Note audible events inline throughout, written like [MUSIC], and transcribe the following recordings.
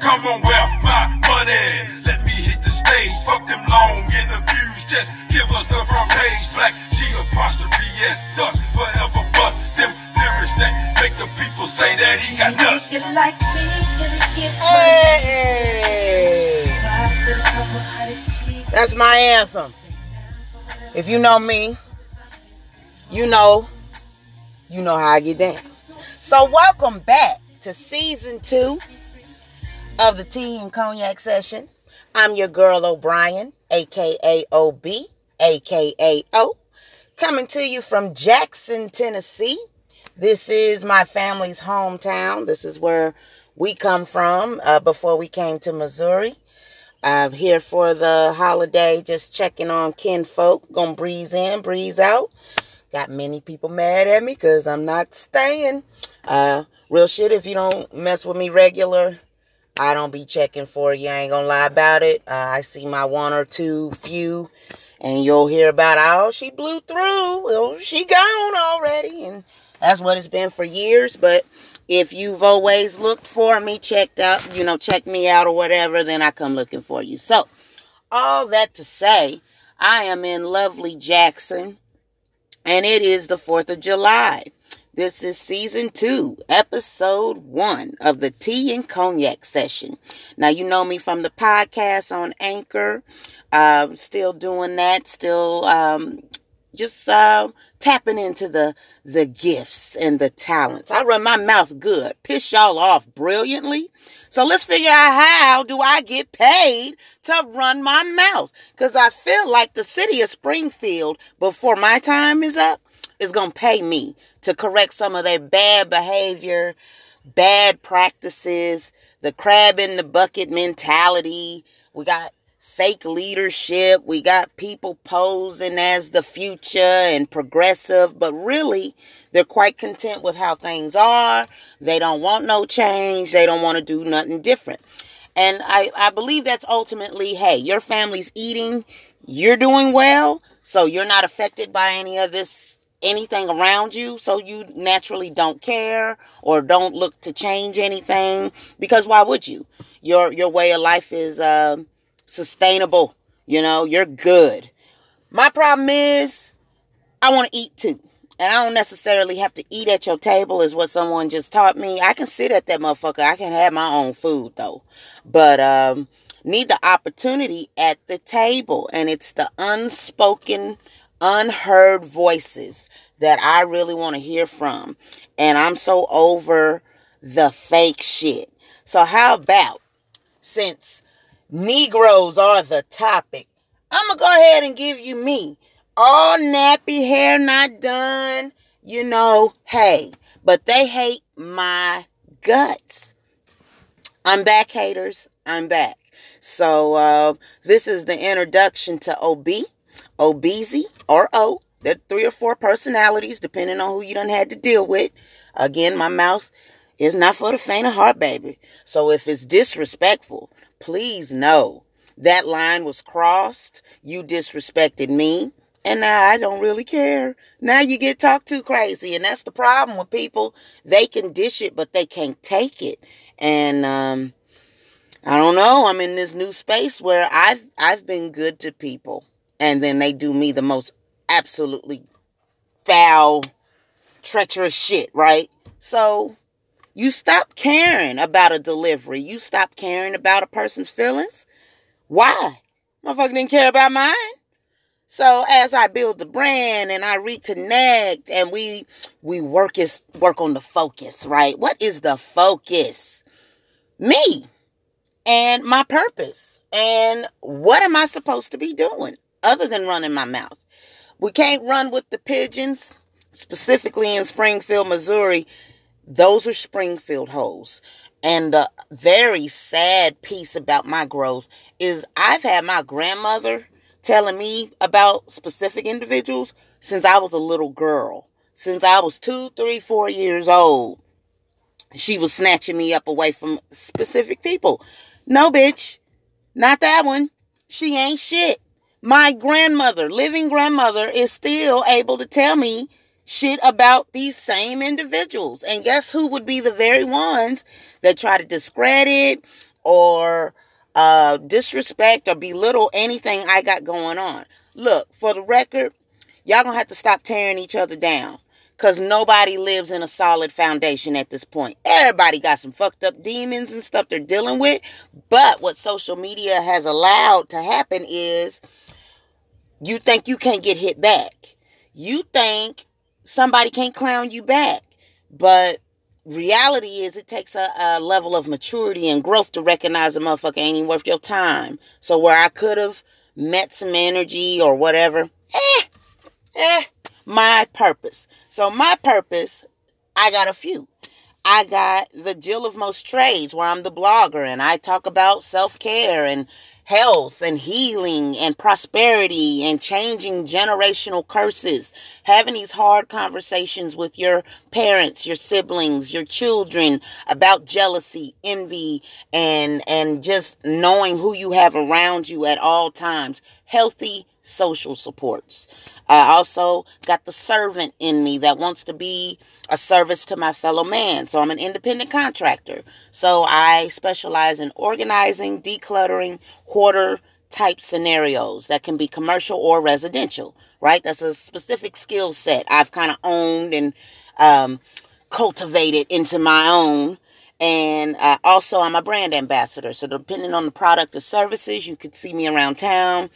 Come on, where my money? Let me hit the stage. Fuck them long interviews. Just give us the front page. Black G apostrophe S us forever bust them lyrics that make the people say that he got nuts. Hey. That's my anthem. If you know me, you know, you know how I get down. So welcome back to season two of the tea and cognac session. I'm your girl O'Brien, aka OB, aka O, coming to you from Jackson, Tennessee. This is my family's hometown. This is where we come from uh, before we came to Missouri. I'm here for the holiday, just checking on kinfolk. Gonna breeze in, breeze out. Got many people mad at me because I'm not staying. Uh, real shit, if you don't mess with me regular, I don't be checking for you. I ain't gonna lie about it. Uh, I see my one or two few, and you'll hear about, oh, she blew through. Oh, she gone already. And that's what it's been for years. But if you've always looked for me, checked out, you know, check me out or whatever, then I come looking for you. So, all that to say, I am in lovely Jackson, and it is the 4th of July. This is season two, episode one of the tea and cognac session. Now, you know me from the podcast on Anchor. Uh, still doing that, still um, just uh, tapping into the the gifts and the talents. I run my mouth good, piss y'all off brilliantly. So let's figure out how do I get paid to run my mouth? Because I feel like the city of Springfield, before my time is up, is going to pay me to correct some of their bad behavior, bad practices, the crab in the bucket mentality. We got fake leadership. We got people posing as the future and progressive, but really they're quite content with how things are. They don't want no change. They don't want to do nothing different. And I, I believe that's ultimately, hey, your family's eating, you're doing well, so you're not affected by any of this anything around you so you naturally don't care or don't look to change anything? Because why would you? Your your way of life is uh, sustainable you know you're good. My problem is i want to eat too and i don't necessarily have to eat at your table is what someone just taught me. I can sit at that motherfucker i can have my own food though but um need the opportunity at the table and it's the unspoken unheard voices that I really want to hear from. And I'm so over the fake shit. So, how about since Negroes are the topic, I'm going to go ahead and give you me. All nappy hair, not done. You know, hey, but they hate my guts. I'm back, haters. I'm back. So, uh, this is the introduction to OB. Obeezy or O. There are three or four personalities, depending on who you done had to deal with. Again, my mouth is not for the faint of heart, baby. So if it's disrespectful, please know that line was crossed. You disrespected me. And now I don't really care. Now you get talked to crazy. And that's the problem with people. They can dish it, but they can't take it. And um, I don't know. I'm in this new space where I've I've been good to people and then they do me the most absolutely foul, treacherous shit, right? So you stop caring about a delivery. You stop caring about a person's feelings. Why? Motherfucker didn't care about mine. So as I build the brand and I reconnect and we we work is work on the focus, right? What is the focus? Me and my purpose. And what am I supposed to be doing? Other than running my mouth. We can't run with the pigeons, specifically in Springfield, Missouri. Those are Springfield holes. And the very sad piece about my growth is I've had my grandmother telling me about specific individuals since I was a little girl. Since I was two, three, four years old, she was snatching me up away from specific people. No, bitch, not that one. She ain't shit my grandmother, living grandmother, is still able to tell me shit about these same individuals. And guess who would be the very ones that try to discredit or uh, disrespect or belittle anything I got going on. Look, for the record, y'all gonna have to stop tearing each other down. Cause nobody lives in a solid foundation at this point. Everybody got some fucked up demons and stuff they're dealing with. But what social media has allowed to happen is you think you can't get hit back. You think somebody can't clown you back. But reality is it takes a, a, level of maturity and growth to recognize a motherfucker ain't even worth your time. So where I could have met some energy or whatever, eh, eh, my purpose. So my purpose, I got a few. I got the Jill of Most Trades, where I'm the blogger and I talk about self care and health and healing and prosperity and changing generational curses, having these hard conversations with your parents, your siblings, your children about jealousy, envy, and, and just knowing who you have around you at all times. Healthy social supports. I also got the servant in me that wants to be a service to my fellow man. So I'm an independent contractor. So I specialize in organizing, decluttering, hoarder type scenarios that can be commercial or residential, right? That's a specific skill set I've kind of owned and um, cultivated into my own. And uh, also, I'm a brand ambassador. So, depending on the product or services, you could see me around town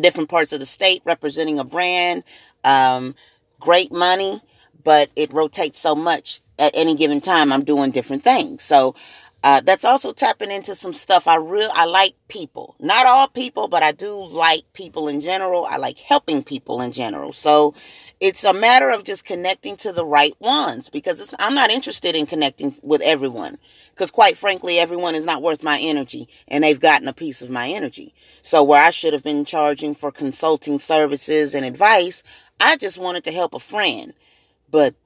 different parts of the state representing a brand. Um, great money, but it rotates so much at any given time. I'm doing different things. So uh, that's also tapping into some stuff. I real I like people, not all people, but I do like people in general. I like helping people in general. So it's a matter of just connecting to the right ones because I'm not interested in connecting with everyone because quite frankly, everyone is not worth my energy and they've gotten a piece of my energy. So where I should have been charging for consulting services and advice, I just wanted to help a friend. But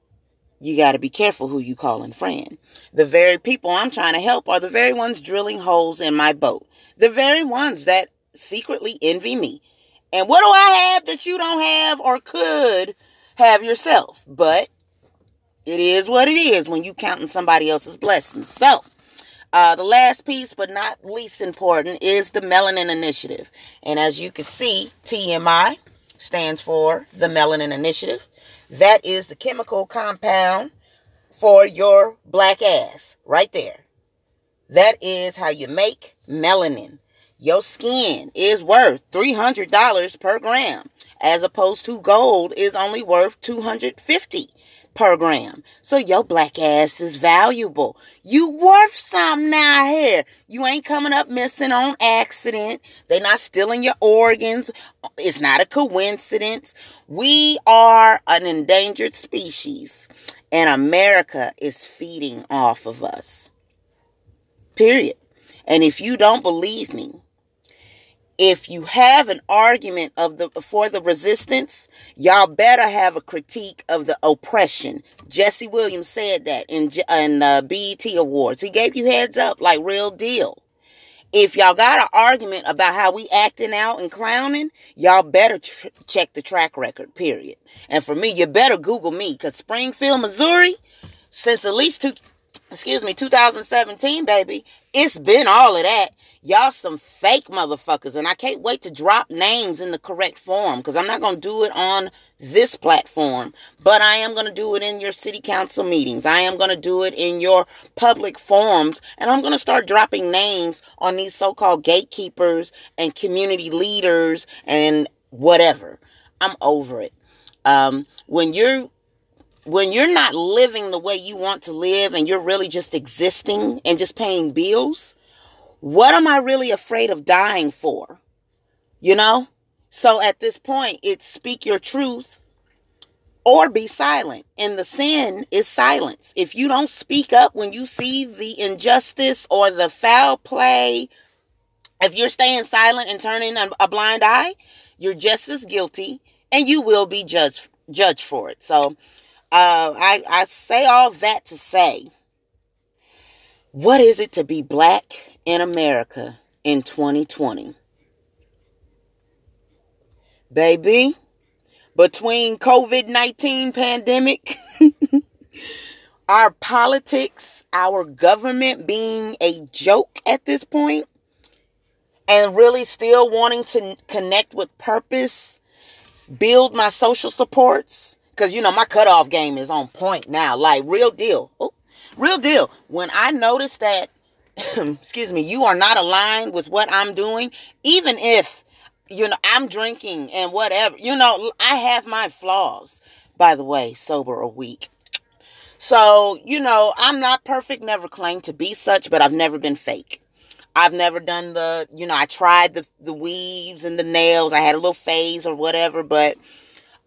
you got to be careful who you call in friend. The very people I'm trying to help are the very ones drilling holes in my boat. The very ones that secretly envy me. And what do I have that you don't have or could have yourself? But it is what it is when you counting somebody else's blessings. So, uh, the last piece, but not least important, is the Melanin Initiative. And as you can see, TMI stands for the Melanin Initiative. That is the chemical compound for your black ass right there. That is how you make melanin. Your skin is worth $300 per gram as opposed to gold is only worth 250 per gram. So your black ass is valuable. You worth something now here. You ain't coming up missing on accident. They not stealing your organs. It's not a coincidence. We are an endangered species and America is feeding off of us. Period. And if you don't believe me, if you have an argument of the for the resistance, y'all better have a critique of the oppression. Jesse Williams said that in in uh, the BET Awards. He gave you heads up like real deal. If y'all got an argument about how we acting out and clowning, y'all better tr- check the track record. Period. And for me, you better Google me because Springfield, Missouri, since at least two, excuse me, 2017, baby, it's been all of that. Y'all some fake motherfuckers. And I can't wait to drop names in the correct form because I'm not going to do it on this platform, but I am going to do it in your city council meetings. I am going to do it in your public forums. And I'm going to start dropping names on these so called gatekeepers and community leaders and whatever. I'm over it. Um, when you're when you're not living the way you want to live and you're really just existing and just paying bills, what am I really afraid of dying for? You know? So at this point, it's speak your truth or be silent. And the sin is silence. If you don't speak up when you see the injustice or the foul play, if you're staying silent and turning a blind eye, you're just as guilty and you will be judged judged for it. So uh, I, I say all that to say, what is it to be black in America in 2020. Baby, between COVID 19 pandemic, [LAUGHS] our politics, our government being a joke at this point, and really still wanting to connect with purpose, build my social supports. Because, you know, my cutoff game is on point now. Like, real deal. Oh, real deal. When I notice that, [CLEARS THROAT] excuse me, you are not aligned with what I'm doing, even if, you know, I'm drinking and whatever, you know, I have my flaws, by the way, sober or weak. So, you know, I'm not perfect, never claimed to be such, but I've never been fake. I've never done the, you know, I tried the, the weaves and the nails. I had a little phase or whatever, but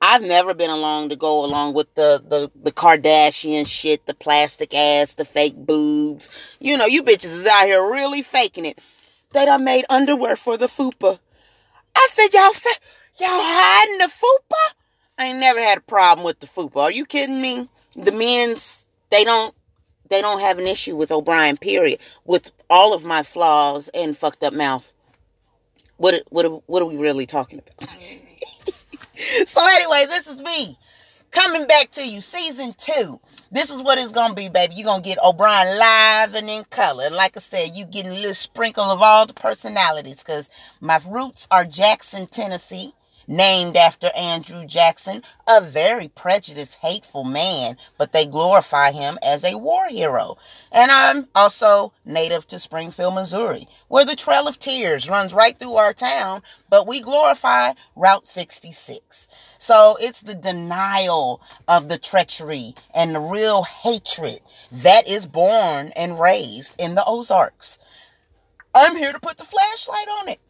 I've never been along to go along with the, the, the Kardashian shit, the plastic ass, the fake boobs. You know, you bitches is out here really faking it. They done made underwear for the fupa. I said, y'all, fa- y'all hiding the fupa? I ain't never had a problem with the fupa. Are you kidding me? the men's they don't they don't have an issue with O'Brien. Period. With all of my flaws and fucked up mouth. What what what are we really talking about? [LAUGHS] [LAUGHS] so anyway, this is me coming back to you, season two. This is what it's gonna be, baby. You're gonna get O'Brien live and in color. Like I said, you getting a little sprinkle of all the personalities, because my roots are Jackson, Tennessee named after Andrew Jackson, a very prejudiced, hateful man, but they glorify him as a war hero. And I'm also native to Springfield, Missouri, where the Trail of Tears runs right through our town, but we glorify Route 66. So it's the denial of the treachery and the real hatred that is born and raised in the Ozarks. I'm here to put the flashlight on it.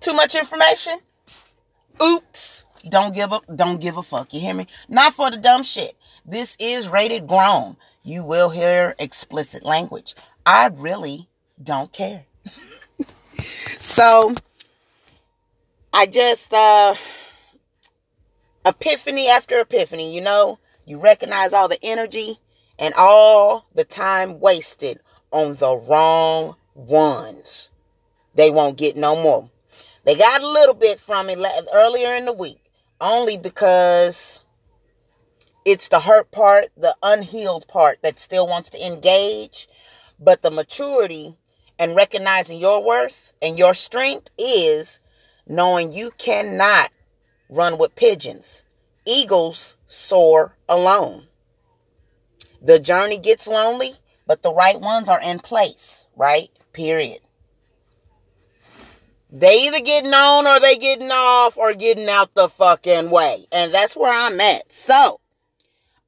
Too much information? Oops. Don't give a don't give a fuck. You hear me? Not for the dumb shit. This is rated grown. You will hear explicit language. I really don't care. [LAUGHS] so I just uh epiphany after epiphany, you know, you recognize all the energy and all the time wasted on the wrong ones. They won't get no more. They got a little bit from it earlier in the week, only because it's the hurt part, the unhealed part that still wants to engage. But the maturity and recognizing your worth and your strength is knowing you cannot run with pigeons. Eagles soar alone. The journey gets lonely, but the right ones are in place, right? Period. They either getting on or they getting off or getting out the fucking way. And that's where I'm at. So,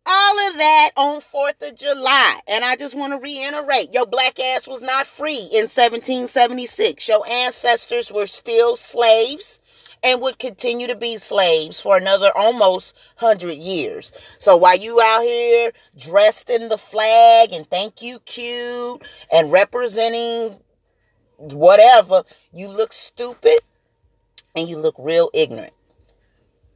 all of that on 4th of July. And I just want to reiterate your black ass was not free in 1776. Your ancestors were still slaves and would continue to be slaves for another almost 100 years. So while you out here dressed in the flag and thank you cute and representing whatever, you look stupid and you look real ignorant.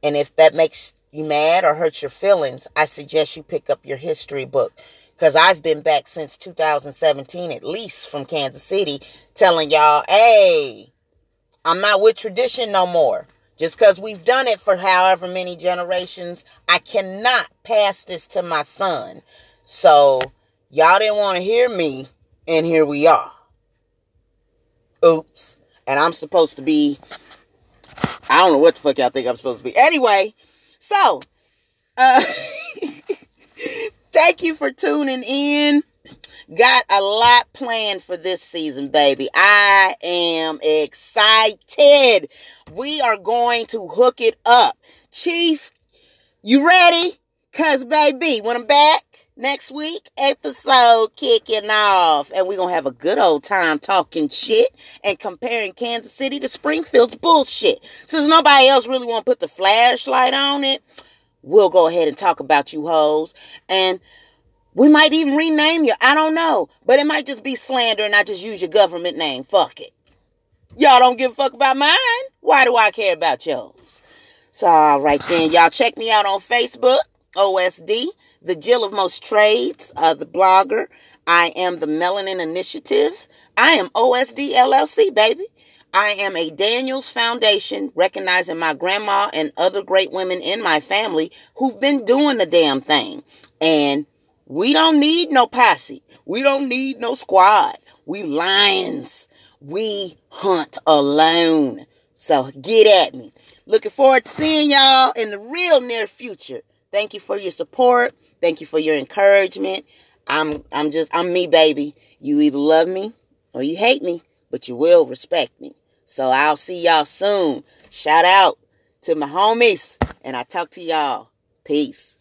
And if that makes you mad or hurts your feelings, I suggest you pick up your history book. Because I've been back since 2017, at least from Kansas City, telling y'all, hey, I'm not with tradition no more. Just because we've done it for however many generations, I cannot pass this to my son. So, y'all didn't want to hear me, and here we are. Oops. And I'm supposed to be, I don't know what the fuck y'all think I'm supposed to be. Anyway, so, uh, [LAUGHS] thank you for tuning in. Got a lot planned for this season, baby. I am excited. We are going to hook it up. Chief, you ready? Cause baby, when I'm back, next week episode kicking off. And we're gonna have a good old time talking shit and comparing kansas city to springfield's bullshit. Since nobody else really want to put the flashlight on it we'll go ahead and talk about you hoes. And we might even rename you. I don't know. But it might just be slander and i just use your government name. Fuck it. Y'all don't give a fuck about mine. Why do i care about yours? So all right then. Y'all check me out on facebook osd the Jill of most trades, uh, the blogger. I am the Melanin Initiative. I am OSD LLC, baby. I am a Daniels Foundation, recognizing my grandma and other great women in my family who've been doing the damn thing. And We don't need no posse. We don't need no squad. We lions. We hunt alone. So get at me. Looking forward to seeing y'all in the real near future. Thank you for your support. Thank you for your encouragement. I'm I'm just I'm me, baby. You either love me or you hate me, but you will respect me. So I'll see y'all soon. Shout out to my homies, and I talk to y'all. Peace.